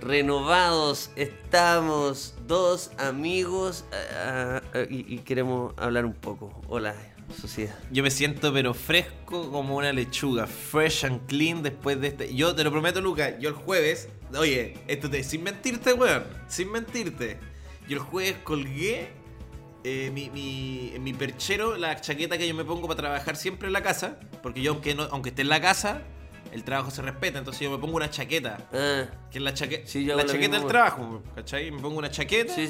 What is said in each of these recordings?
Renovados estamos, dos amigos ah, ah, y, y queremos hablar un poco. Hola, sociedad. Yo me siento pero fresco como una lechuga, fresh and clean después de este. Yo te lo prometo, Lucas, yo el jueves, oye, esto te, sin mentirte, weón, sin mentirte. Yo el jueves colgué eh, mi, mi- en mi perchero la chaqueta que yo me pongo para trabajar siempre en la casa, porque yo aunque no, aunque esté en la casa, el trabajo se respeta, entonces yo me pongo una chaqueta, Ah, que es la, chaque- Sí, la chaqueta mismo, del trabajo, ¿cachai? Me pongo una chaqueta sí,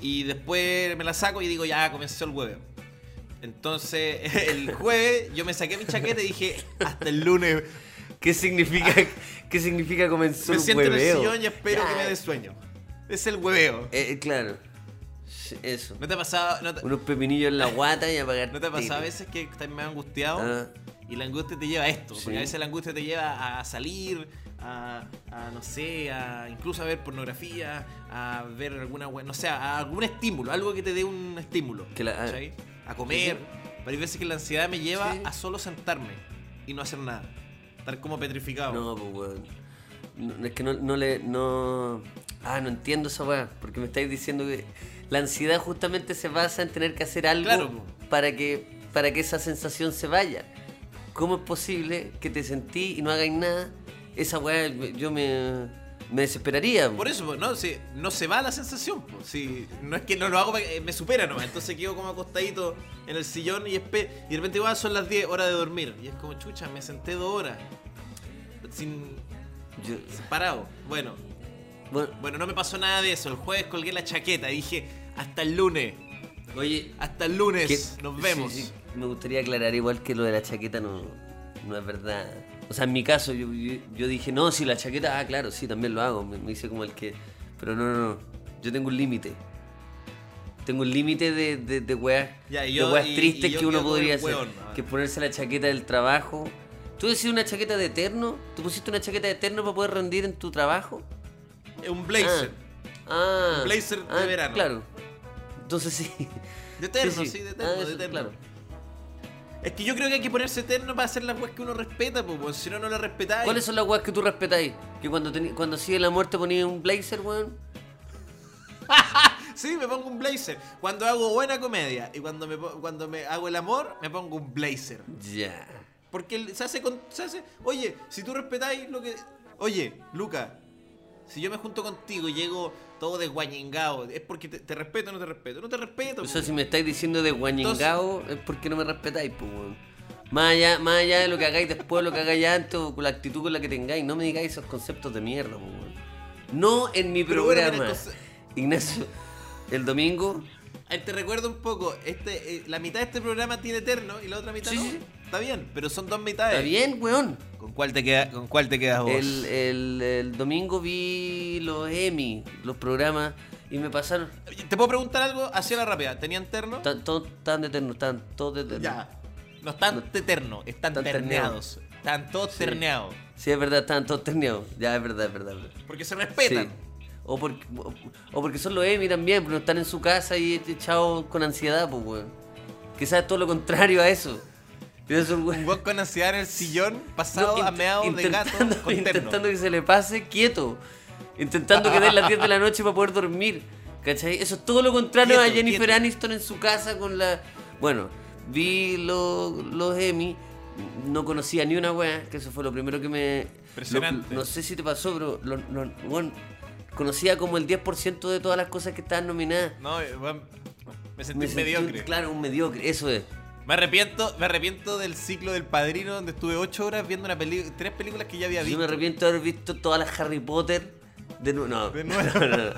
y después me la saco y digo, ya, comenzó el huevo. Entonces, el jueves yo me saqué mi chaqueta y dije, hasta el lunes ¿Qué significa, ¿qué significa comenzó me el siento en el hueveo? sillón y espero que me dé sueño. Es el hueveo. Eh, claro. Sí, Eso. ¿No te ha pasado, no te, Unos pepinillos en la guata y apagar. ¿no te ha pasado a veces que estás medio angustiado? Ah. Y la angustia te lleva a esto, Sí. porque a veces la angustia te lleva a salir, a, a, no sé, a incluso a ver pornografía, a ver alguna, no sé, a algún estímulo, algo que te dé un estímulo. Que la- ah. A comer. Pero hay veces que la ansiedad me lleva Sí. a solo sentarme y no hacer nada. Estar como petrificado. No, pues weón. No, es que no, no le. No. Ah, no entiendo esa weá. Porque me estáis diciendo que la ansiedad justamente se basa en tener que hacer algo Claro, para que para que esa sensación se vaya. ¿Cómo es posible que te sentí y no hagáis nada? Esa weá yo me, me desesperaría. Por eso, no, si, no se va la sensación. si, no es que no lo hago, me supera nomás. Entonces quedo como acostadito en el sillón y, espe- y de repente igual son las 10 horas de dormir. Y es como, chucha, me senté dos horas. Sin, Yo- sin parado. Bueno, bueno, bueno, no me pasó nada de eso. El jueves colgué la chaqueta y dije, hasta el lunes. oye, Hasta el lunes que- nos vemos. sí, sí, me gustaría aclarar igual que lo de la chaqueta no, no es verdad. O sea, en mi caso, yo, yo, yo dije, no, si la chaqueta, ah, claro, sí, también lo hago. Me, me hice como el que. Pero no, no, no. Yo tengo un límite. Tengo un límite de, de, de weas, Ya, y de weas y- tristes y yo que uno podría hacer. weón. Que es ponerse la chaqueta del trabajo. ¿Tú decís una chaqueta de eterno? ¿Tú pusiste una chaqueta de eterno para poder rendir en tu trabajo? Es un blazer. Ah, Un blazer de ah, verano. Claro. Entonces sí. De eterno, sí, de eterno, Ah, de eso, eterno. Claro. Es que yo creo que hay que ponerse eterno para hacer las weas que uno respeta, pues, si no, no las respetáis. ¿Cuáles son las weas que tú respetáis? Que cuando teni- cuando sigue la muerte ponía un blazer, weón. Sí, me pongo un blazer. Cuando hago buena comedia y cuando me, cuando me hago el amor, me pongo un blazer. Ya. Porque el- se hace con. Se hace, oye, si tú respetáis lo que. Oye, Luca, si yo me junto contigo y llego todo desguañingado, ¿es porque te, te respeto o no te respeto? No te respeto. O sea, po. si me estáis diciendo de guañingao, es porque no me respetáis, pues, weón. Más allá, más allá de lo que hagáis después, lo que hagáis antes, o con la actitud con la que tengáis, no me digáis esos conceptos de mierda, weón. No en mi Pero programa. entonces- Ignacio, el domingo. Te recuerdo un poco, este, eh, la mitad de este programa tiene eterno y la otra mitad Sí, no. sí. Está bien, pero son dos mitades. Está bien, weón. ¿Con cuál te, queda, ¿Con cuál te quedas vos? El, el, el domingo vi los Emmy, los programas, y me pasaron. ¿Te puedo preguntar algo hacia la rápida? ¿Tenían terno? Están todos tan eternos, están todos de eterno. Ya. No están No. eternos, están, Están terneados. Están todos Sí. terneados. Sí, es verdad, están todos terneados. Ya, es verdad, es verdad. es verdad. Porque se respetan. Sí. O porque, o, o porque son los Emmy también, pero no están en su casa y echados con ansiedad, pues, weón. Quizás es todo lo contrario a eso. Eso, Un weón. con ansiedad en el sillón, pasado No, a meados de gato intentando- con terno. Intentando que se le pase quieto. Intentando que den las 10 de la noche para poder dormir. ¿Cachai? Eso es todo lo contrario a Quieto, Jennifer quieto. Aniston en su casa con la. Bueno, vi lo- los Emmy. No conocía ni una wea, que eso fue lo primero que me. Impresionante. lo- no sé si te pasó, pero lo- bueno, conocía como el 10% de todas las cosas que estaban nominadas. No, weón, me sentí Me sentí, mediocre. Claro, un mediocre, eso es. Me arrepiento, me arrepiento del ciclo del padrino donde estuve ocho horas viendo una peli tres películas que ya había Yo visto. me arrepiento de haber visto todas las Harry Potter de nuevo. No, De nuevo. no, no, no.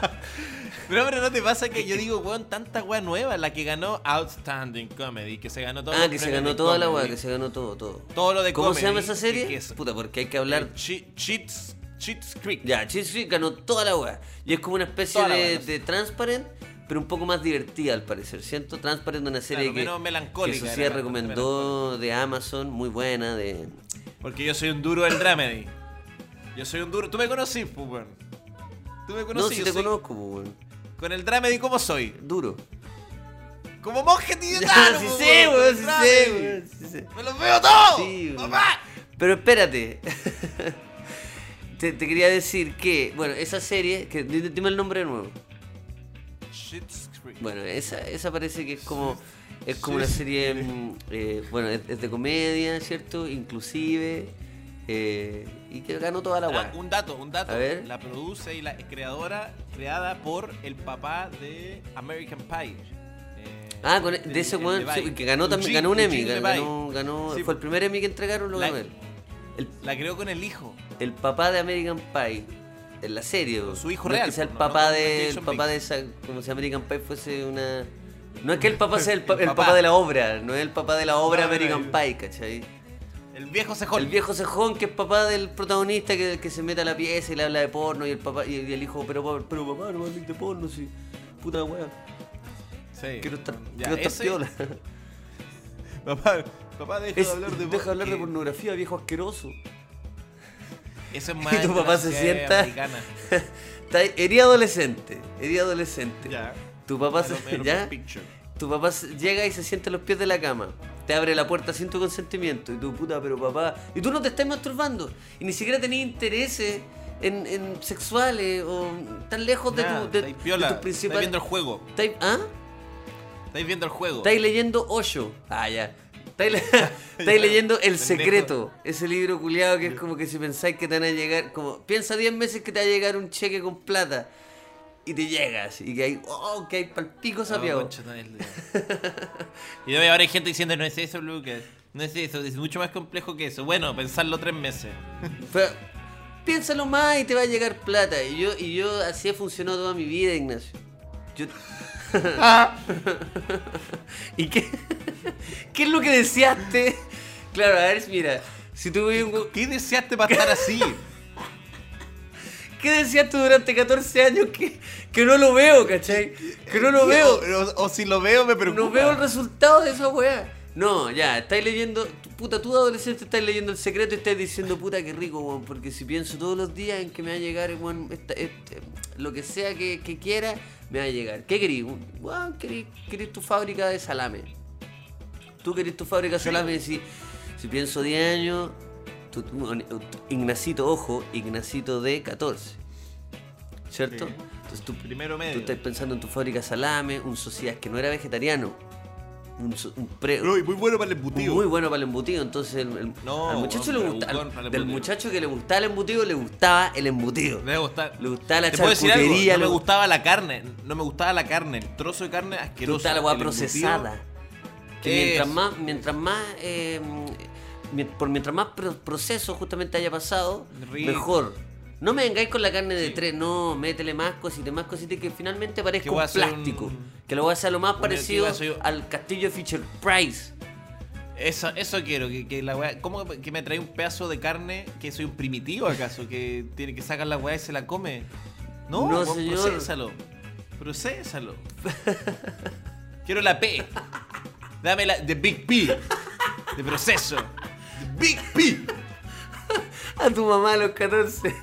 Pero, pero no te pasa que yo digo, weón, tanta weá nueva, la que ganó Outstanding Comedy, que se ganó todo. Ah, que se ganó toda la weá, que se ganó todo, todo. Todo lo de ¿Cómo comedy, se llama esa serie? que es- Puta, porque hay que hablar. Che- Cheats, Cheats Creek. Ya, Cheese Freak ganó toda la weá. Y es como una especie de, de Transparent, pero un poco más divertida al parecer, ¿cierto? Transparent una serie Claro, que, menos melancólica, que Sociedad recomendó de Amazon, muy buena, de... Porque yo soy un duro del dramedy. Yo soy un duro. Tú me conocís, pues, weón. Tú me No, conocís. si yo te soy- conozco, pues, weón. Con el dramedy, ¿cómo soy? Duro. Como monje tibetano. sí po, sé, weón, sí sí sé. ¡Me los veo todos! Sí. ¡Papá! Pero espérate. te, te quería decir que, bueno, esa serie, que di- dime el nombre de nuevo. Bueno, esa, esa parece que es como es como una serie, mm, eh, bueno, es, es de comedia, ¿cierto? Inclusive, eh, y que ganó toda la Ah, guay. un dato, un dato. A ver. La produce y la es creadora, creada por el papá de American Pie. Eh, Ah, con, el- de ese el weón, que ganó también, ganó un Emmy, ganó, ganó- Sí, fue el primer Emmy que entregaron, lo ganó él. El, La creó con el hijo. el papá de American Pie, en la serie. Su hijo no es real, que sea el no- papá de, el papá de esa, como si American Pie fuese una... No es que el papá sea el, pa- El el papá. papá de la obra, no es el papá de la obra no, American. Pie, ¿cachai? El viejo cejón. El viejo cejón que es papá del protagonista que, que se mete a la pieza y le habla de porno y el papá y, el hijo, pero, pa- pero papá, no hables de porno, si puta wea, Sí. quiero estar, Ya, quiero estar ese- piola. Papá, papá, deja Es- de hablar de deja de hablar de pornografía, viejo asqueroso. Eso es más. Y tu papá se sienta. Hería adolescente, hería adolescente. Ya. Tu papá se, ¿ya? Tu papá llega y se sienta a los pies de la cama. Te abre la puerta sin tu consentimiento. Y tu puta, pero papá. Y tú no te estás masturbando. Y ni siquiera tenías intereses en, en sexuales o tan lejos de, tu, tus principales. viendo el juego. ¿Estáis- ¿Ah? Estáis viendo el juego. Estáis leyendo Osho. Ah, ya. Estáis, le- estáis leyendo El. Secreto. Ese libro culiado que es como que si pensáis que te van a llegar. como Piensa 10 meses que te va a llegar un cheque con plata. Y te llegas. Y que hay. Oh, que hay palpico No, sapiado. no y ahora hay gente diciendo, no es eso, Lucas. No es eso, es mucho más complejo que eso. Bueno, pensarlo tres meses. Pero, piénsalo más y te va a llegar plata. Y yo, y yo así he funcionado toda mi vida, Ignacio. Yo... ¿Y qué? ¿Qué es lo que deseaste? Claro, a ver, mira. Si vives un... ¿Qué deseaste para estar así? ¿Qué decías tú durante 14 años que, que no lo veo, cachai? Que no lo veo. O, o si lo veo, me preocupa. No veo el resultado de esa weá. No, ya, estáis leyendo, tu- puta, tú adolescente estáis leyendo el secreto y estáis diciendo, puta, qué rico, weón, porque si pienso todos los días en que me va a llegar, weón, esta- este, lo que sea que, que quiera, me va a llegar. ¿Qué querís? Weón, querís, querís tu fábrica de salame. Tú querés tu fábrica de salame y si, si pienso 10 años, tú- tú- Ignacito, ojo, Ignacito de 14. ¿Cierto? Sí. Entonces tú, Primero tú medio. estás pensando en tu fábrica de salame, un socias que no era vegetariano. Un, un pre- Uy, muy bueno para el embutido. muy bueno para el embutido. Entonces el- el- No, al muchacho le gusta, el del muchacho que le gustaba el embutido, le gustaba el embutido. Me debe gustar. Le gustaba la charcutería. No me le gustaba la carne. No me gustaba la carne. El trozo de carne le asqueroso. gustaba la hueá embutido- procesada. Que mientras más, mientras más, eh, por mientras más pro- proceso justamente haya pasado, Rico. mejor. No me vengáis con la carne de tres, no, métele más cositas, más cositas que finalmente parezca un plástico. un- Que lo voy a hacer lo más un- parecido al castillo Fisher Price. Eso, eso quiero, que, que la weá. ¿Cómo que me trae un pedazo de carne que soy un primitivo acaso? Que tiene que sacar la weá y se la come. No, No, señor. procésalo. Procésalo. quiero la P. Dame la de Big P. De proceso. The Big P. A tu mamá a los 14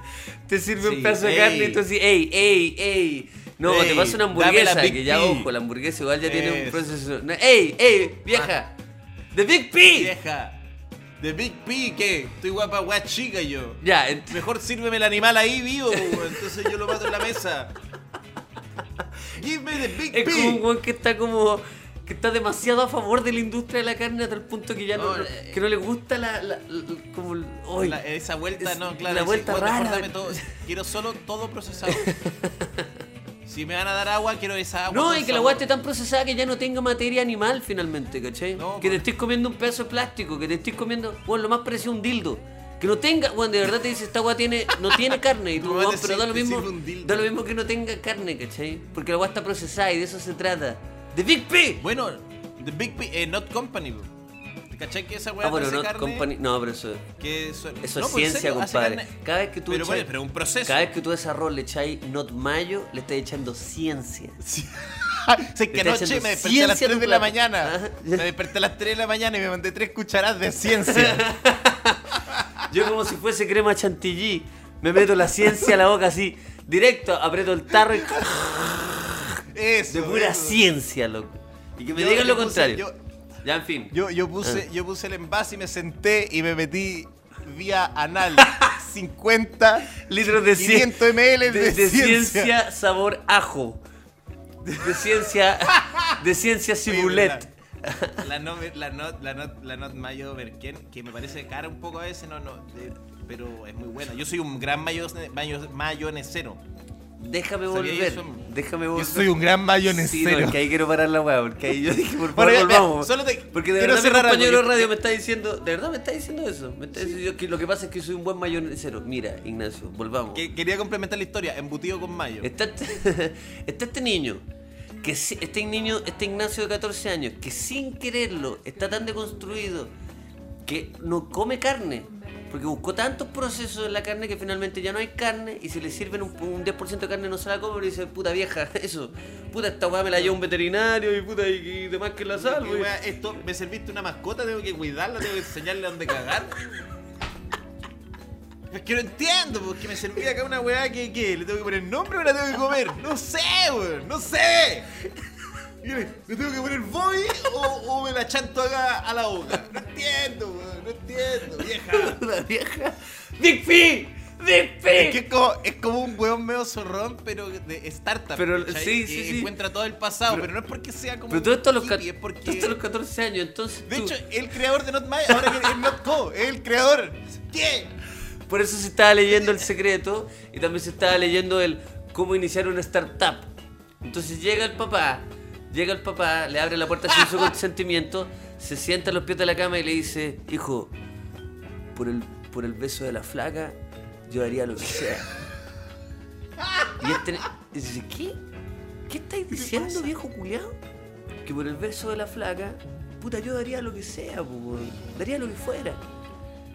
te sirve un pedazo de carne y tú así, ey, ey, ey. No, Ey, te pasa una hamburguesa, que ya P. ojo, la hamburguesa igual ya tiene un Eso. proceso. No, ey, ey, vieja. The Big P. Vieja. De Big P, ¿qué? Estoy guapa, weá chica yo. Ya, Mejor sírveme el animal ahí vivo, entonces yo lo mato en la mesa. Give me the Big es P. como un que está como que está demasiado a favor de la industria de la carne hasta el punto que ya no, eh, que no le gusta la, la- la- como La- esa vuelta, Es no, claro. la vuelta rara. todo. Quiero solo todo procesado. si me van a dar agua, quiero esa agua. No, y que la sabor. weá esté tan procesada que ya no tenga materia animal finalmente, ¿cachai? No, que te pues. estés comiendo un pedazo de plástico, que te estés comiendo, bueno, lo más parecido a un dildo. Que no tenga, bueno, de verdad te dice, esta weá tiene, no tiene carne, y tú, pero da lo mismo, da lo mismo que no tenga carne, ¿cachai? Porque la weá está procesada y de eso se trata. ¡The Big P! Bueno, The Big P, eh, Not Company. bro. ¿Te cachai que esa weá Ah, bueno, hace no, carne? company, no, pero eso, Que eso, eso no, es pues, en ciencia, serio, compadre. Cada vez que tú Pero, bueno, pero un proceso. cada vez que tú a ese arroz le echáis not mayo, le estás echando ciencia. Sí. sé que está anoche echando me desperté a las ciencia a 3 tu de la mañana. Ajá. Me desperté a las 3 de la mañana y me mandé 3 cucharadas de ciencia. Yo como si fuese crema chantilly, me meto la ciencia a la boca así, directo, aprieto el tarro y Eso. de pura eso. ciencia, loco. Y que me Yo- digan lo yo puse- contrario. yo- Ya, en fin. Yo, yo, puse, Ah. yo puse el envase y me senté y me metí vía anal 50 litros de, cien- 500 ml de, de, de ciencia. ciencia sabor ajo. De ciencia de ciencia cibulet. La, la not, la not, la not, la not mayo Merken, que me parece cara un poco a veces, no, no, eh, pero es muy buena. Yo soy un gran mayo, mayo, mayonesero. Déjame ¿Sabía volver. eso? Déjame Yo volver. soy un gran Sí, no, mayonesero. es que ahí quiero parar la weá, porque ahí yo dije, por favor, Bueno, volvamos. solo te- porque de quiero verdad mi compañero de yo- radio me está diciendo, de verdad me está diciendo eso. Me está diciendo que lo que pasa es que soy un buen mayonesero. Mira, Ignacio, volvamos. Que- quería complementar la historia, embutido con mayo. Está este, está este niño, que este niño, este Ignacio de 14 años, que sin quererlo está tan deconstruido que no come carne. Porque buscó tantos procesos en la carne que finalmente ya no hay carne y si le sirven un, un 10% de carne no se la come y dice, puta vieja, eso, puta esta weá me la lleva un veterinario y puta y, y demás que la salvo. Y- wea, esto, me serviste una mascota, tengo que cuidarla, tengo que enseñarle a dónde cagar. Es que no entiendo, porque me servía acá una weá que, que le tengo que poner nombre o la tengo que comer. No sé, weón, no sé. Mire, ¿Le tengo que poner Bobby o, o me la chanto acá a la boca? No entiendo, weón, no entiendo, vieja. Puta vieja. ¡Big P! ¡Big P! Es que es como, es como un weón medio zorrón, pero de startup. Pero, ¿cachai? sí, sí, sí. encuentra todo el pasado, pero, Pero- no es porque sea como. Pero todo esto a los, es porque. los 14 años, entonces De tú- hecho, el creador de Not My, ahora que es Not Co, es el creador. ¿Qué? Por eso se estaba leyendo El Secreto y también se estaba leyendo el cómo iniciar una startup. Entonces llega el papá, llega el papá, le abre la puerta sin su consentimiento, se sienta a los pies de la cama y le dice, hijo, por el, por el beso de la flaca, yo haría lo que sea. Y este y dice, ¿qué? ¿Qué estáis diciendo, viejo culiao? Que por el beso de la flaca, puta, yo daría lo que sea, po, daría lo que fuera.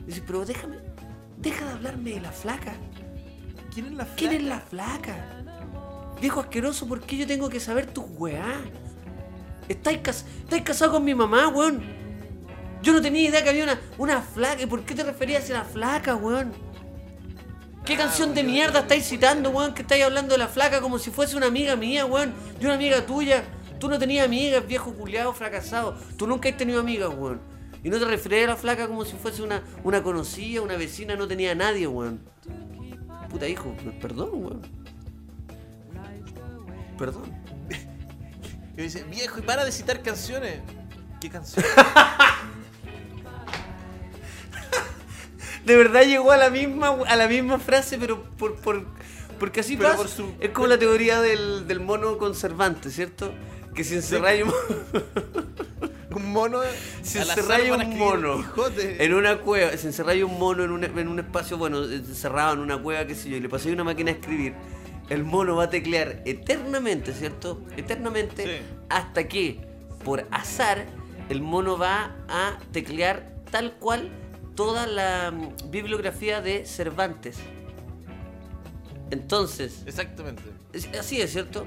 Dice, pero déjame, deja de hablarme de la flaca. ¿Quién es la flaca? ¿Quién es la flaca? Viejo asqueroso, ¿por qué yo tengo que saber tus weá? ¿Estáis, cas- estáis casado con mi mamá, weón? Yo no tenía idea que había una, una flaca. ¿Y por qué te referías a la flaca, weón? ¿Qué Ah, canción de mierda estáis citando, weón? Que estáis hablando de la flaca como si fuese una amiga mía, weón. Yo una amiga tuya. Tú no tenías amigas, viejo culiado, fracasado. Tú nunca has tenido amigas, weón. Y no te referías a la flaca como si fuese una, una conocida, una vecina, no tenía a nadie, weón. Puta hijo, perdón, weón. Perdón. Y dice, viejo, y para de citar canciones. ¿Qué canciones? De verdad llegó a la misma, a la misma frase, pero por, por porque así Pero pasa. por su- Es como la teoría del, del mono conservante, ¿cierto? Que si encerráis un, un mono. si encerráis un mono en una cueva, si encerráis un mono en un, en un espacio, bueno, encerrado en una cueva, qué sé yo, y le pasáis una máquina a escribir, el mono va a teclear eternamente, ¿cierto? Eternamente, Sí. hasta que, por azar, el mono va a teclear tal cual toda la mm, bibliografía de Cervantes. Entonces, Exactamente. así es, ¿cierto?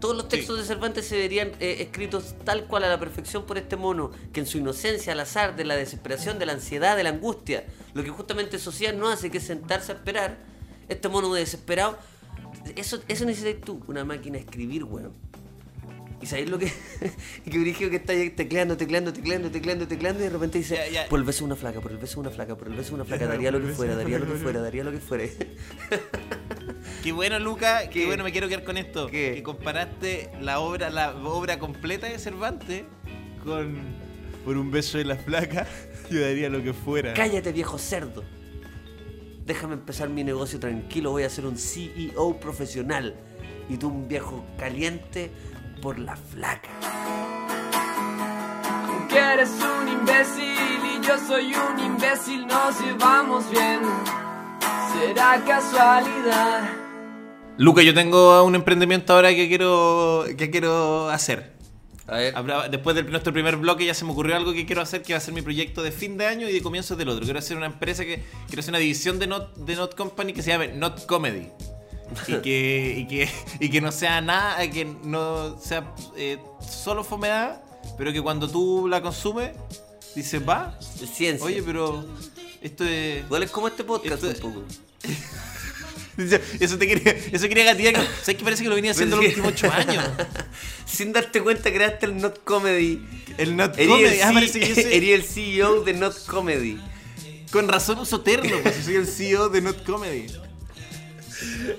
Todos los textos de Cervantes se verían eh, escritos tal cual a la perfección por este mono, que en su inocencia, al azar, de la desesperación, de la ansiedad, de la angustia, lo que justamente Sociedad no hace, que es sentarse a esperar, este mono desesperado, eso, eso necesitas tú, una máquina a escribir, weón. ¿Y sabéis lo que? que Brigio que está tecleando, tecleando, tecleando, tecleando, tecleando y de repente dice, Ya, ya. por el beso de una flaca, por el beso de una flaca, por el beso de una flaca, daría lo que fuera, daría lo que fuera, daría lo que fuera. Qué bueno, Luca. Qué, ¿Qué? bueno, me quiero quedar con esto. ¿Qué? Que comparaste la obra, la obra completa de Cervantes con. Por un beso de la flaca, yo daría lo que fuera. Cállate, viejo cerdo. Déjame empezar mi negocio tranquilo. Voy a ser un CEO profesional. Y tú un viejo caliente por la flaca. Que eres un imbécil y yo soy un imbécil, nos llevamos bien. Será casualidad. Luca, yo tengo un emprendimiento ahora que quiero, que quiero hacer. A ver. Habrá- Después de nuestro primer bloque ya se me ocurrió algo que quiero hacer, que va a ser mi proyecto de fin de año y de comienzos del otro. Quiero hacer una empresa que quiero hacer una división de Not, de Not Company que se llame Not Comedy. Y que, y que, y que no sea nada, que no sea eh, solo fomedad, pero que cuando tú la consumes, dices, va, Ciencia. oye, pero esto es... Igual es como este podcast Esto- un poco. Eso te quería, eso quería gatillar. ¿Sabes que parece que lo venía haciendo los últimos ocho años? Sin darte cuenta creaste el Not Comedy. El not Erí comedy. el, Ah, parece que erí el CEO de Not Comedy. Con razón uso terno, pues soy el CEO de Not Comedy.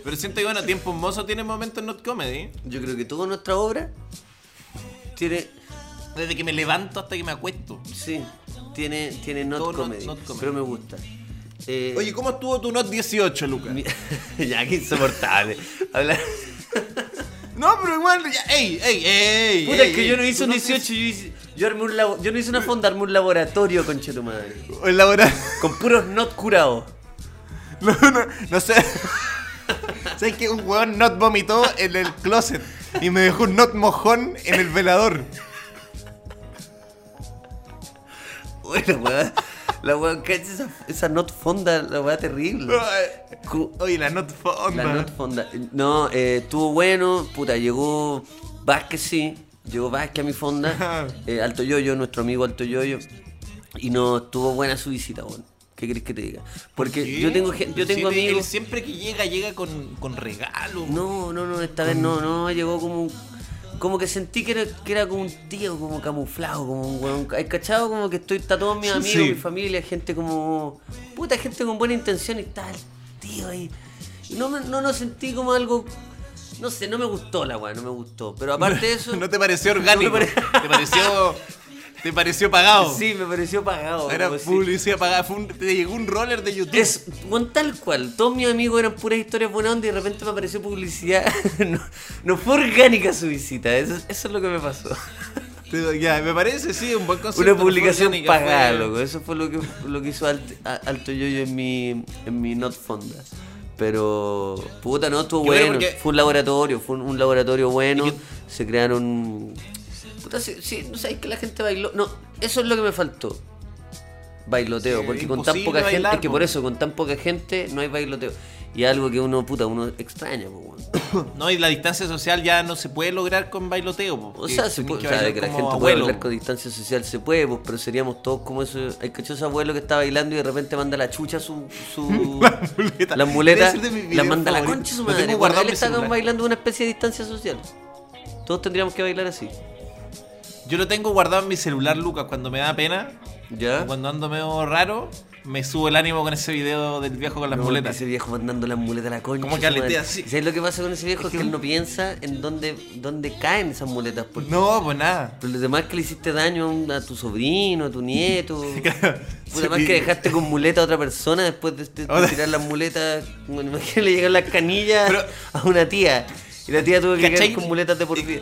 Pero siento que, bueno, Tiempo Mozo tiene momentos en Not Comedy. Yo creo que toda nuestra obra tiene, Desde que me levanto hasta que me acuesto. sí, tiene, tiene not comedy. Pero me gusta. Eh, Oye, ¿cómo estuvo tu Not 18, Lucas? ya, que insoportable. Hablar... No, pero igual, ya, ey, ey, ey. Puta, ey, es que ey. yo no hice un Not 18, yo, hice, yo, armé un labo- yo no hice una fonda, armé un laboratorio, conche tu madre. 18. El laboral. Con puros not curados. No, no, no sé. ¿Sabes que un weón not vomitó en el closet y me dejó un not mojón en el velador? Bueno, weá. La weá, ¿cachai? esa, esa not fonda, la weá terrible. Oye, la not fonda. La not fonda. No, eh, estuvo bueno, puta, llegó Vázquez, sí. Llegó Vázquez a mi fonda. eh, Alto Yoyo, nuestro amigo Alto Yoyo. Y no estuvo buena su visita, weón. ¿Qué querés que te diga? Porque ¿Qué? yo tengo, yo Sí, tengo él amigos. siempre que llega, llega con, con regalo. No, no, no, esta vez no, no, llegó como como que sentí que era, que era como un tío, como camuflado, como un weón. ¿Hay cachado? Como que estoy, está todos mis amigos, sí. mi familia, gente como. Puta, gente con buena intención y tal, tío ahí. Y no, me- no lo sentí como algo. No sé, no me gustó la weá, no me gustó. Pero aparte de eso. ¿No te pareció orgánico? No pare- ¿Te pareció, te pareció pagado? Sí, me pareció pagado. Era publicidad pagada. Fue un- te llegó un roller de YouTube. Es weón, tal cual. Todos mis amigos eran puras historias buenas y de repente me apareció publicidad. no, no fue orgánica su visita. Eso, eso es lo que me pasó. Ya, me parece, sí, un buen concepto. Una publicación orgánica, pagada, fue- loco. Eso fue lo que, lo que hizo Alt- a- Alto Yoyo en mi, en mi Not Fonda. Pero, puta, no, estuvo bueno, bueno. porque- Fue un laboratorio, fue un, un laboratorio bueno. Que- Se crearon. Puta, sí, no sabéis que la gente bailó. No, eso es lo que me faltó. Bailoteo, Sí, porque con tan poca gente, bailar, es que po. por eso, con tan poca gente no hay bailoteo. Y algo que uno, puta, uno extraña, weón. No, y la distancia social ya no se puede lograr con bailoteo. O sea, se puede, que o sea, de bailar que la gente puede abuelo, bailar po. con distancia social se puede, pues, pero seríamos todos como eso. Hay cachado ese abuelo que está bailando y de repente manda la chucha su. su muleta. Debe ser de mis la manda a la concha su madre. guardado él está bailando una especie de distancia social. Todos tendríamos que bailar así. Yo lo tengo guardado en mi celular, Lucas, cuando me da pena. ¿Ya? Cuando ando medio raro, me subo el ánimo con ese video del viejo con las No, muletas. Ese viejo mandando las muletas a la concha. Como que aletea así. ¿Y ¿Sabes lo que pasa con ese viejo? Es que él no piensa en dónde, dónde caen esas muletas. Porque No, pues nada. Pero lo demás que le hiciste daño a tu sobrino, a tu nieto. Claro. Puta, más que dejaste con muleta a otra persona después de, de- de Ahora- tirar las muletas. Bueno, imagínate, le llegaron las canillas Pero- a una tía. Y la tía tuvo que ¿Cachai? quedar con muletas de por vida.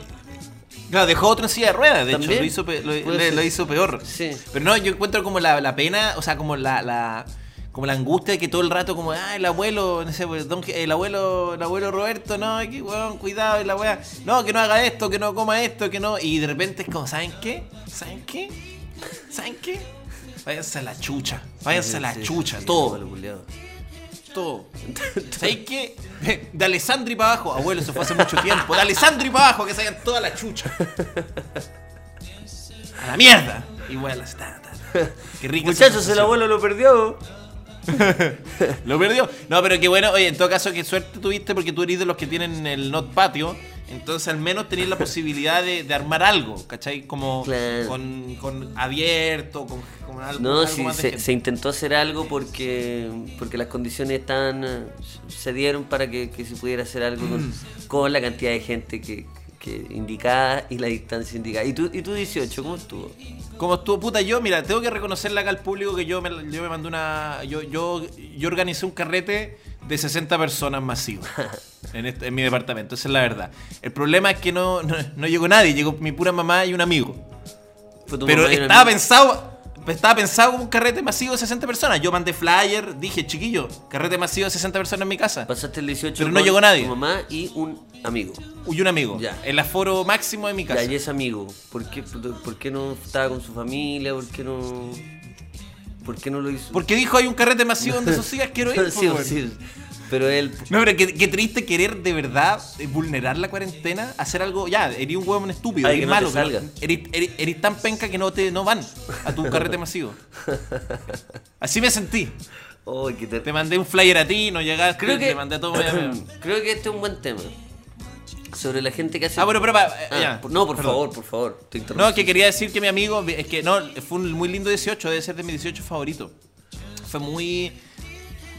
Claro, dejó otro en silla de ruedas, de hecho, lo hizo, lo, le- hizo peor. Sí. Pero no, yo encuentro como la, la pena, o sea, como la, la- como la angustia de que todo el rato como, ah, el abuelo, no sé, pues, don- el abuelo, el abuelo Roberto, no, que weón, cuidado, la weá, no, que no haga esto, que no coma esto, que no, y de repente es como, ¿saben qué? ¿Saben qué? ¿Saben qué? Váyanse a la chucha, váyanse a la Sí, chucha, sí, todo. Todo. ¿Sabéis qué? De Alessandri para abajo. Abuelo, eso fue hace mucho tiempo. De Alessandri para abajo, que salgan toda la chucha. A la mierda. Y ta, ta. Qué rico. Muchachos, el abuelo lo perdió. Lo perdió. No, pero qué bueno. Oye, en todo caso, qué suerte tuviste porque tú eres de los que tienen el not patio. Entonces, al menos tenías la posibilidad de, de armar algo, ¿cachai? Como Claro. con, con abierto, con, con algo, No, algo sí, más de se, se intentó hacer algo porque porque las condiciones estaban se dieron para que, que se pudiera hacer algo con, Mm. con la cantidad de gente que, que indicada y la distancia indicada. ¿Y tú, y tú 18, cómo estuvo? Como estuvo puta yo, mira, tengo que reconocerle acá al público que yo me, yo me mandé una. Yo, yo, yo organicé un carrete de 60 personas masivas en, este- en mi departamento, esa es la verdad. El problema es que no, no, no llegó nadie, llegó mi pura mamá y un amigo. ¿Fue tu Pero estaba pensado. Estaba pensado como un carrete masivo de 60 personas. Yo mandé flyer, dije, chiquillo, carrete masivo de 60 personas en mi casa. Pasaste el 18 Pero no con llegó nadie. Tu mamá y un amigo. Y un amigo. Ya. El aforo máximo de mi casa. Ya, y ese amigo, ¿por qué, ¿por qué no estaba con su familia? ¿Por qué no, por qué no lo hizo? Porque dijo hay un carrete masivo donde esos sigas quiero ir. sí, weón. sí. Pero él, No, pero qué, qué triste querer de verdad eh, vulnerar la cuarentena, hacer algo. Ya, eres un huevón estúpido, Ay, eres que malo. salga. Eres, eres- eres tan penca que no te no van a tu carrete masivo. Así me sentí. Oh, qué ter- Te mandé un flyer a ti, no llegaste, Creo que, te mandé a todo. creo que este es un buen tema. Sobre la gente que hace. Ah, bueno, pero eh, Ah, ya. por- no, por Perdón. favor, por favor. te No, que quería decir que mi amigo, es que no, fue un muy lindo 18, debe ser de mi 18 favorito. Fue muy...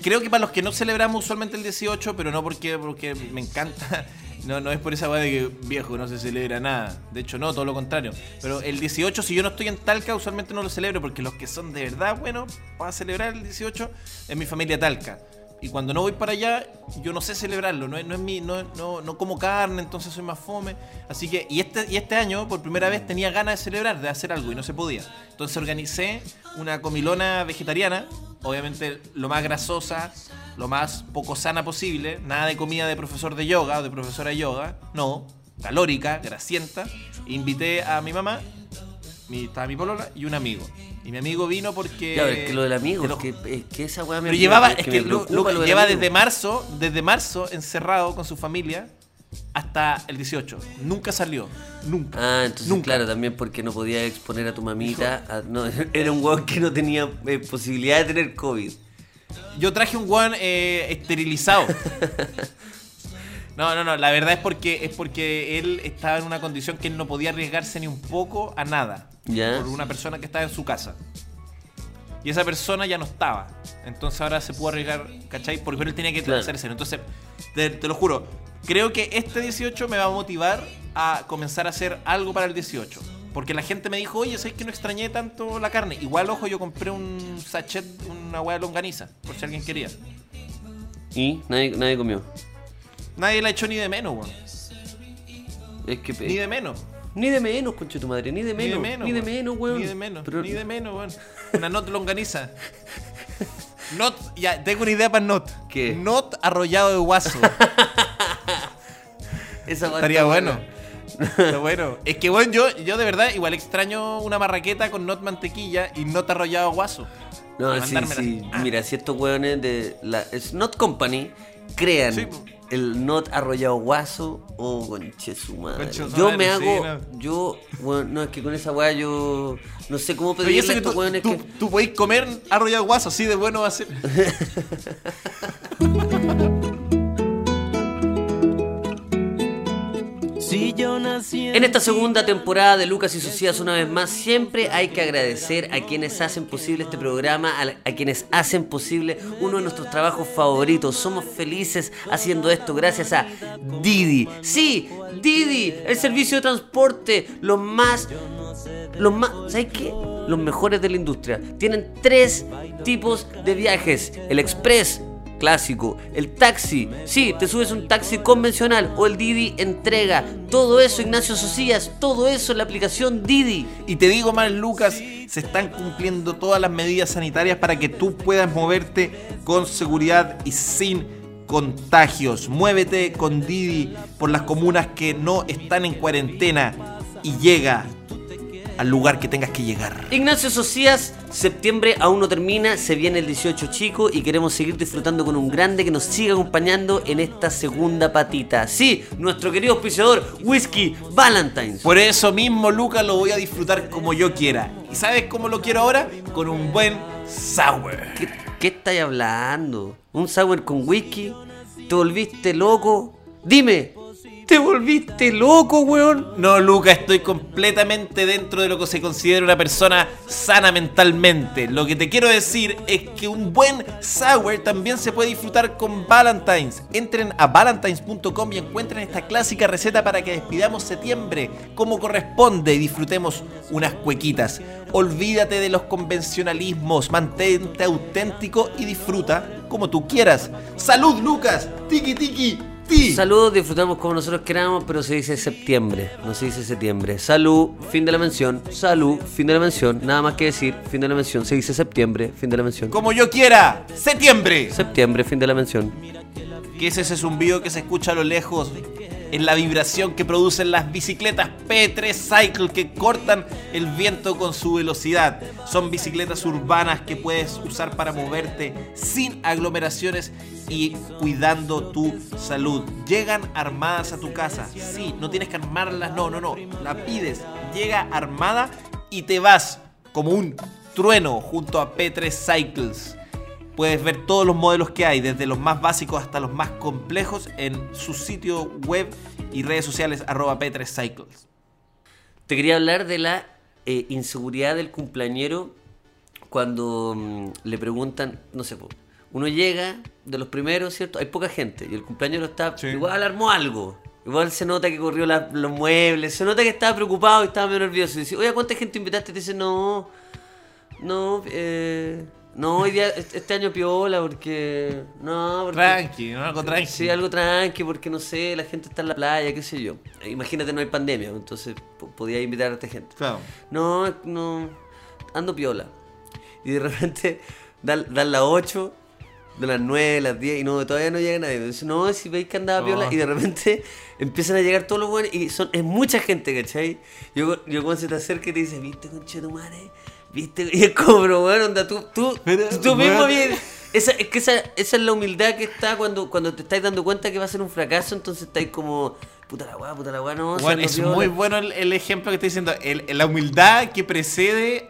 Creo que para los que no celebramos usualmente el 18, pero no porque, porque me encanta, no, no es por esa weá de que viejo no se celebra nada. De hecho, no, todo lo contrario. Pero el 18, si yo no estoy en Talca, usualmente no lo celebro porque los que son de verdad buenos para celebrar el 18 es mi familia Talca. Y cuando no voy para allá, yo no sé celebrarlo, no no es mi, no, no, no como carne, entonces soy más fome. Así que, y este, y este año, por primera vez, tenía ganas de celebrar, de hacer algo, y no se podía. Entonces organicé una comilona vegetariana, obviamente lo más grasosa, lo más poco sana posible, nada de comida de profesor de yoga o de profesora de yoga, no, calórica, grasienta. Invité a mi mamá, mi, estaba mi polola y un amigo. Y mi amigo vino porque... Pero es que lo del amigo, lo- es que, es que esa weá me pero llevaba, es que, Lucas lo del lleva desde marzo, desde marzo encerrado con su familia hasta el 18. Nunca salió. Nunca. Ah, entonces Nunca. claro, también porque no podía exponer a tu mamita. a- no, era un weón que no tenía eh, posibilidad de tener COVID. Yo traje un guan eh, esterilizado. No, no, no. La verdad es porque es porque él estaba en una condición que él no podía arriesgarse ni un poco a nada. Ya. Por una persona que estaba en su casa. Y esa persona ya no estaba. Entonces ahora se pudo arriesgar, ¿cachai? Porque él tenía que Claro. hacerse. Entonces, te, te lo juro, creo que este 18 me va a motivar a comenzar a hacer algo para el 18. Porque la gente me dijo, oye, ¿sabes que no extrañé tanto la carne? Igual, ojo, yo compré un sachet, una hueá de longaniza, por si alguien quería. Y nadie, nadie comió. Nadie la echó ni de menos, weón. Es que Ni de menos. Ni de menos, conche tu madre, ni de Ni de menos. menos. Ni de weón. menos, weón. Ni de menos. Pero- Ni de menos, weón. Una not longaniza. Not, ya, tengo una idea para not. ¿Qué? Not arrollado de guaso. Esa Estaría bueno. Está bueno. Es que, bueno, yo, yo de verdad igual extraño una marraqueta con not mantequilla y not arrollado de guaso. No, sí, sí. Ah. Mira, si estos weones de la Snot Company crean Sí. El Not arrollado guaso, oh, conche su madre. Yo me sí, hago, no. yo, bueno, no, es que con esa weá yo no sé cómo pedirle a que estos tú, tú, que... tú podéis comer arrollado guaso, así de bueno va a ser. Si yo nací En esta segunda temporada de Lucas y Socias, una vez más, siempre hay que agradecer a quienes hacen posible este programa, a quienes hacen posible uno de nuestros trabajos favoritos. Somos felices haciendo esto gracias a Didi. Sí, Didi, el servicio de transporte, los más, los más, ¿sabes qué? Los mejores de la industria. Tienen tres tipos de viajes: el express clásico, el taxi, sí, te subes un taxi convencional o el Didi entrega, todo eso Ignacio Socias, todo eso en la aplicación Didi. Y te digo más, Lucas, se están cumpliendo todas las medidas sanitarias para que tú puedas moverte con seguridad y sin contagios. Muévete con Didi por las comunas que no están en cuarentena y llega al lugar que tengas que llegar. Ignacio Socias, septiembre aún no termina, se viene el 18 chico y queremos seguir disfrutando con un grande que nos siga acompañando en esta segunda patita. Sí, nuestro querido auspiciador Whisky Valentine's. Por eso mismo, Lucas, lo voy a disfrutar como yo quiera. ¿Y sabes cómo lo quiero ahora? Con un buen sour. ¿Qué, qué estáis hablando? ¿Un sour con whisky? ¿Te volviste loco? Dime, ¿te volviste loco, weón? No, Luca, estoy completamente dentro de lo que se considera una persona sana mentalmente. Lo que te quiero decir es que un buen sour también se puede disfrutar con Valentine's. Entren a valentines.com y encuentren esta clásica receta para que despidamos septiembre como corresponde y disfrutemos unas cuequitas. Olvídate de los convencionalismos, mantente auténtico y disfruta como tú quieras. ¡Salud, Lucas! ¡Tiki, tiki! ¡Ti! Saludos, disfrutamos como nosotros queramos, pero se dice septiembre, no se dice septiembre. Salud, fin de la mención. Salud, fin de la mención. Nada más que decir, fin de la mención. Se dice septiembre, fin de la mención. Como yo quiera. ¡Septiembre! Septiembre, fin de la mención. que es ese zumbido que se escucha a lo lejos, en la vibración que producen las bicicletas P3 Cycle que cortan el viento con su velocidad. Son bicicletas urbanas que puedes usar para moverte sin aglomeraciones y cuidando tu salud. Llegan armadas a tu casa. Sí, no tienes que armarlas, no, no, no. La pides, llega armada y te vas como un trueno junto a P3 Cycles. Puedes ver todos los modelos que hay, desde los más básicos hasta los más complejos, en su sitio web y redes sociales arroba P3 Cycles. Te quería hablar de la eh, inseguridad del cumpleañero cuando mm, le preguntan, no sé, uno llega de los primeros, ¿cierto? Hay poca gente y el cumpleañero está, Sí. igual armó algo. Igual se nota que corrió la- los muebles, se nota que estaba preocupado y estaba medio nervioso. Y dice, oye, ¿cuánta gente invitaste? Y te dice, no, no, eh, no, hoy día, este este año piola porque, no, porque... Tranqui, ¿no? algo tranqui. Sí, algo tranqui, porque no sé, la gente está en la playa, qué sé yo. Imagínate, no hay pandemia, entonces po- podía invitar a esta gente. Claro. No, no, ando piola. Y de repente dan, dan las 8, de las 9, las 10, y no, todavía no llega nadie. Entonces, no, si veis que andaba piola, Oh. y de repente empiezan a llegar todos los buenos, y son, es mucha gente, ¿cachai? Yo, yo cuando se te acerca y te dice, ¿viste, conchetumare? ¿Viste? Y es como, pero bueno, onda, tú, tú, Pero, tú mismo bien. Esa, es que esa, esa es la humildad que está cuando, cuando te estáis dando cuenta que va a ser un fracaso, entonces estáis como, puta la weá, puta la weá, no, Bueno, es muy bueno el, el ejemplo que estoy diciendo. El- la humildad que precede.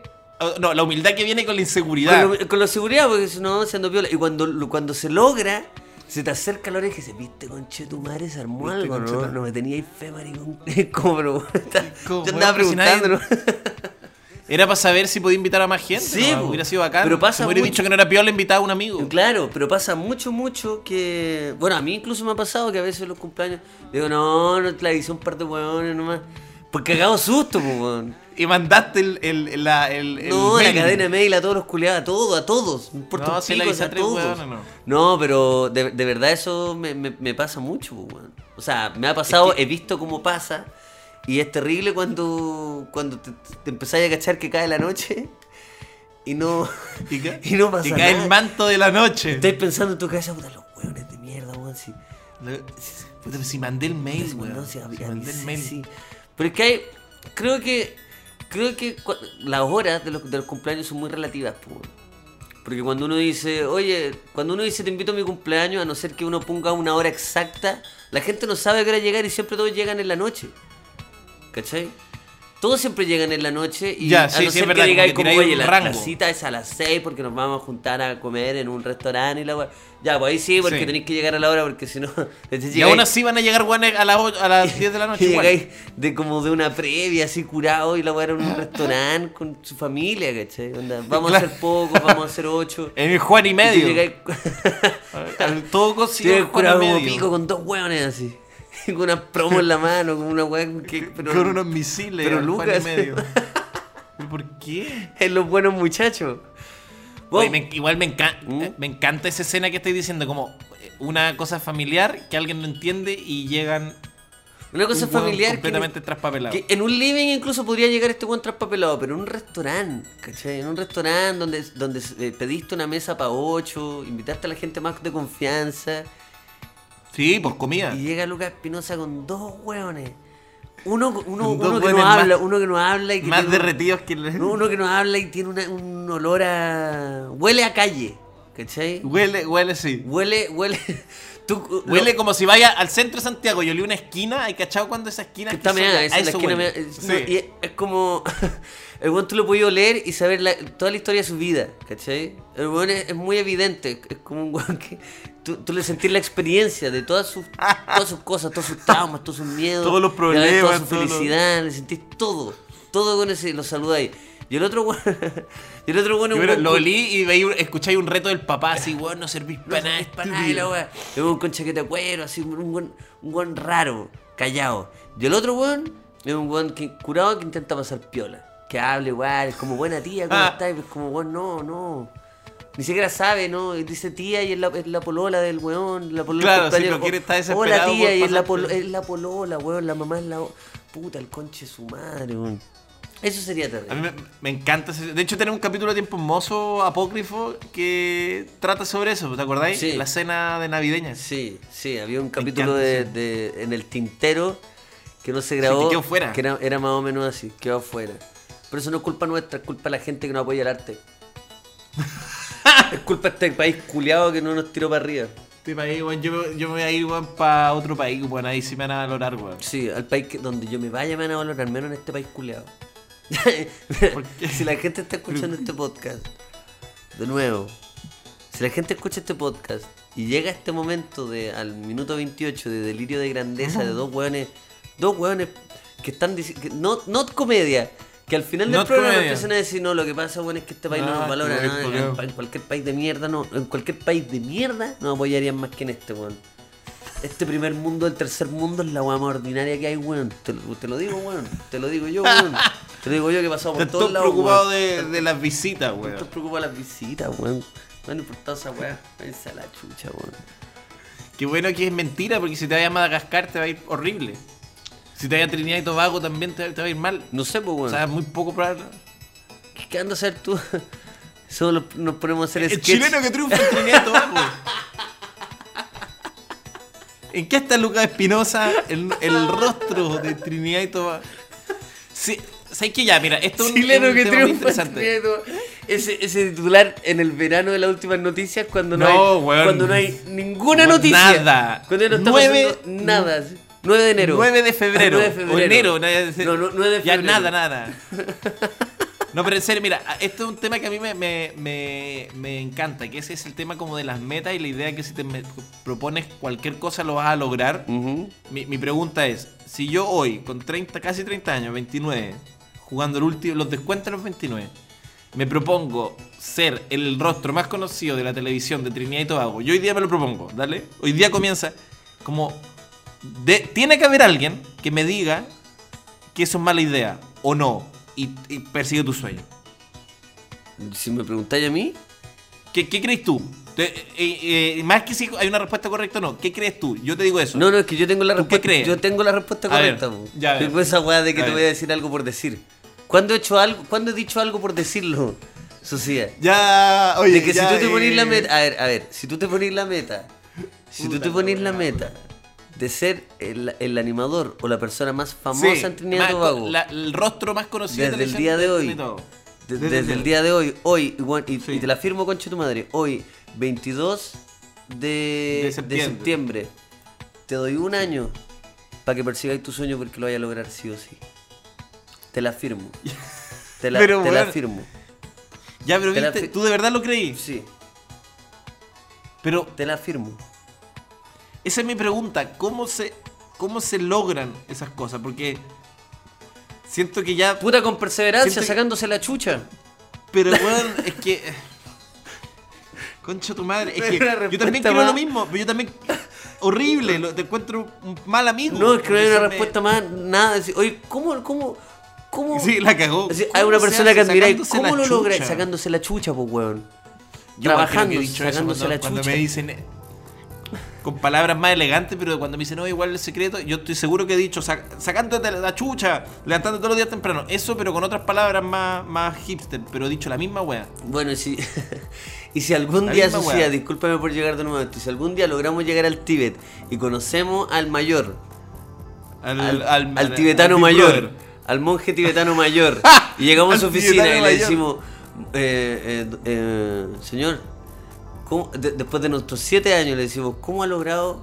No, la humildad que viene con la inseguridad. Con, lo- con la seguridad, porque si no, siendo piola. Y cuando, cuando se logra, se te acerca la oreja y dice, viste, conche, tu madre se armó algo, ¿no? No me teníais fe, maricón. Pero, Como, yo andaba preguntando, Era para saber si podía invitar a más gente. Sí, hubiera sido bacán. Pero pasa Si me hubiera mucho. dicho que no era piola, invitaba a un amigo. Claro, pero pasa mucho, mucho que. Bueno, a mí incluso me ha pasado que a veces en los cumpleaños digo, no, no, la hice un par de hueones nomás. Porque cagado susto, pues, weón. Y mandaste el. el, la, el, el No, la cadena de mail a todos los culiados, a todos, a todos. No importa No, si avisé a todos. no. No, pero de, de verdad eso me, me- me pasa mucho, pues, weón. O sea, me ha pasado, Es que- he visto cómo pasa. Y es terrible cuando, cuando te, te empezás a cachar que cae la noche y no, Y, ca- y no pasa y cae nada. el manto de la noche. Estás pensando en tu cabeza, puta, los hueones de mierda, weón. Si, Puta, si mandé el mail, si weón. si Si mandé el mail. Pero es que hay, creo que, creo que las horas de los, cumpleaños son muy relativas. Porque cuando uno dice, oye, cuando uno dice te invito a mi cumpleaños, a no ser que uno ponga una hora exacta, la gente no sabe a qué hora llegar y siempre todos llegan en la noche. ¿Cachai? Todos siempre llegan en la noche y Ya, a sí, no sí, ser verdad, que digáis como oye, la, la cita es a las 6 porque nos vamos a juntar a comer en un restaurante y la weá. Ya, pues ahí sí, porque Sí. tenéis que llegar a la hora porque si no... Y aún así van a llegar weones a, las ocho- a las 10 de la noche. Y llegáis de como de una previa así curado y la weá era un restaurante con su familia, ¿cachai? Onda, vamos Claro. a hacer poco, vamos a hacer ocho. En el Juan y Y medio. Al todo cocido. Juan curado y como pico con dos hueones así. Con una promo en la mano, con una weá que... Pero, Con unos misiles. pero Lucas. y medio. ¿Pero ¿Por qué? En los buenos muchachos. Oye, Vos- me- igual me, enca- ¿Mm? eh, me encanta esa escena que estoy diciendo, como eh, una cosa familiar que alguien no entiende y llegan Una cosa un familiar que- completamente traspapelado. Que en un living incluso podría llegar este buen traspapelado, pero en un restaurante, ¿cachai? En un restaurante donde, donde eh, pediste una mesa para ocho, invitaste a la gente más de confianza, Sí, pues comida. y llega Lucas Espinosa con dos hueones. Uno, uno, dos uno que no habla, uno que no habla y que Más un- derretidos que... el- no, uno que no habla y tiene una- un olor a... Huele a calle, ¿cachai? Huele, huele, sí. Huele, huele... Tú, Huele lo- como si vaya al centro de Santiago y olí una esquina. ¿Hay cachado cuando esa esquina Que está meada, es. Es- como. El weón tú lo podías oler y saber la- toda la historia de su vida, ¿cachai? El weón es, es muy evidente. Es como un weón que. Tú, tú le sentís la experiencia de todas sus, todas sus cosas, todos sus traumas, todos sus miedos. Todos los vez problemas, Toda su los- felicidad, le sentís todo. Todo con ese, lo saludáis. Y el otro weón. y el otro weón weón lo olí y veí, escucháis un reto del papá así, weón, no servís para nada. es para nada la weá. Es un con chaqueta de cuero, así, un buen, un buen raro, callado. Y el otro weón es un weón que, curado que intenta pasar piola. Que hable igual, es como buena tía, ¿cómo Ah. estás? Y es como weón, no, no. Ni siquiera sabe, ¿no? Y dice tía y es la, es la polola del weón. La polola Claro, sí, compañero. pero quiere Hola desesperado tía, por y es la, polo- es la polola, weón. La mamá es la. Puta, el conche su madre, weón. Eso sería terrible. A mí me, me encanta. ese- De hecho, tenemos un capítulo de Tiempo Hermoso apócrifo que trata sobre eso, ¿te acordáis? Sí. La cena de navideña. Sí, sí, había un capítulo de, sí. de- en el tintero que no se grabó. que quedó fuera. Que era, era más o menos así, quedó fuera. Pero eso no es culpa nuestra, es culpa de la gente que no apoya el arte. es culpa de este país culiado que no nos tiró para arriba. Este país, yo, me- yo me voy a ir, para otro país, weón, ahí sí me van a valorar, weón. Sí, al país que, donde yo me vaya me van a valorar, menos en este país culiado. Si la gente está escuchando este podcast, de nuevo, Si la gente escucha este podcast y llega a este momento de al minuto 28 de delirio de grandeza de dos hueones, dos hueones que están diciendo, no, no comedia, que al final del Not programa empiezan a decir, no, lo que pasa, bueno, es que este país no nos valora nada, en, cualquier país de mierda, no, en cualquier país de mierda no apoyarían más que en este, weón. Este primer mundo, el tercer mundo es la weá más ordinaria que hay, weón. Te, lo- te lo digo, weón. Te lo digo yo, weón. Te lo digo yo que he pasado por Estás todos lados. preocupado de, de las visitas, weón. preocupado de las visitas, weón. No han importado esa weá. Váyanse a la chucha, weón. Qué bueno que es mentira, porque si te vayas a Madagascar te va a ir horrible. Si te vayas a Trinidad y Tobago también te, te va a ir mal. No sé, pues, O weón. sea, es muy poco probable. ¿Qué, qué andas a hacer tú? Solo nos ponemos a hacer El sketch. chileno que triunfa en Trinidad y Tobago. ¿En qué está Lucas Espinosa? El, el rostro de Trinidad y Tobago. Sí, ¿Sabes qué? Ya, mira, esto es un, Chileno un que tema muy triunfa. interesante. en Trinidad y Tobago. Ese, ese titular en el verano de las últimas noticias cuando no, No, hay, weón. cuando no hay ninguna No, noticia. nada. Cuando no está Nueve- pasando nada. 9 de enero. 9 de febrero. Ah, 9 de febrero. O enero. No, no, 9 de Ya febrero. nada, nada. No, pero en serio, mira, esto es un tema que a mí me, me, me, me encanta, que ese es el tema como de las metas y la idea que si te propones cualquier cosa lo vas a lograr. Mi, mi pregunta es, si yo hoy, con 30, casi 30 años, 29, jugando el último, los descuentos de los 29, me propongo ser el rostro más conocido de la televisión de Trinidad y Tobago, yo hoy día me lo propongo, ¿dale? Hoy día comienza como... de- tiene que haber alguien que me diga que eso es mala idea o no y, y persigue tu sueño. Si me preguntáis a mí, ¿Qué, qué crees tú? Te- eh, eh, más que si hay una respuesta correcta o no, ¿qué crees tú? Yo te digo eso. No, no, es que yo tengo la ¿Tú qué respuesta. crees? Yo tengo la respuesta ver, correcta. po. ya, ver. Esa weá de que te ver. voy a decir algo por decir. ¿Cuándo he hecho algo? ¿Cuándo he dicho algo por decirlo? Socia. Ya, oye, De que ya, si tú te la eh, meta. A ver, a ver, si tú te ponís la meta. Si tú te la ponís la meta de ser el, el animador o la persona más famosa Sí, en Trinidad y Tobago. la- el rostro más conocido Desde de el día de hoy. De- Desde desde, el día de hoy, hoy, y, Sí. y te la firmo, concha tu madre, hoy, 22 de, De de septiembre. septiembre. te doy un año para que persigáis tu sueño porque lo vayas a lograr sí o sí. Te la firmo. Te la, Pero, te la weón. firmo. Ya, pero viste, ¿tú de verdad lo creí? Sí, Pero te la firmo. Esa es mi pregunta, ¿cómo se, cómo se logran esas cosas? Porque siento que ya... Puta con perseverancia, que- sacándose la chucha. Pero, weón, es que... Concha tu madre, es que yo también creo lo mismo, pero yo también... Horrible, lo- te encuentro un mal amigo. No, es que no hay una me- respuesta más, nada. Decir, Oye, ¿cómo, cómo, cómo? Sí, la cagó. Así, ¿Cómo hay una persona que hace admiráis. ¿Cómo lo lográis? Sacándose la chucha, pues, weón. Yo Trabajando, eso sacándose cuando, la cuando chucha. me dicen con palabras más elegantes, pero cuando me dicen, no, igual el secreto, yo estoy seguro que he dicho, "Sac- sacándote la chucha, levantando todos los días temprano. Eso, pero con otras palabras más, más hipster, pero he dicho la misma wea. Bueno, y si, y si algún La día, weá. discúlpame por llegar de nuevo si algún día logramos llegar al Tíbet y conocemos al mayor, Al, al, al- al al- tibetano mayor, Brother. al monje tibetano mayor, y llegamos a su oficina y le decimos, eh, eh, eh, señor, ¿cómo- de- después de nuestros siete años le decimos, ¿cómo ha logrado,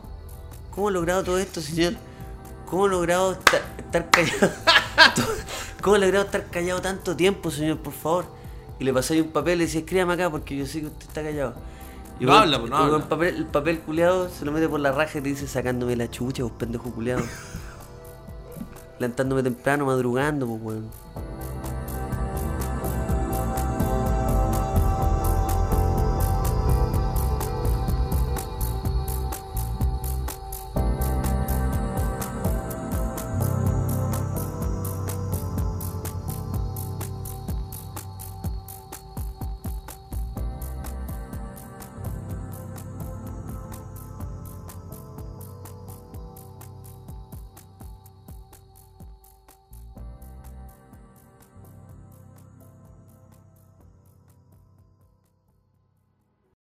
cómo ha logrado todo esto, señor? ¿Cómo ha logrado estar, estar callado? ¿Cómo ha logrado estar callado tanto tiempo, señor, por favor? Y le pasáis un papel y le decís, escríbame acá porque yo sé que usted está callado. Y No habla, pues, no habla. El papel, el papel culeado se lo mete por la raja y te dice sacándome la chucha, vos pendejo culeado. Levantándome temprano, madrugando, pues weón.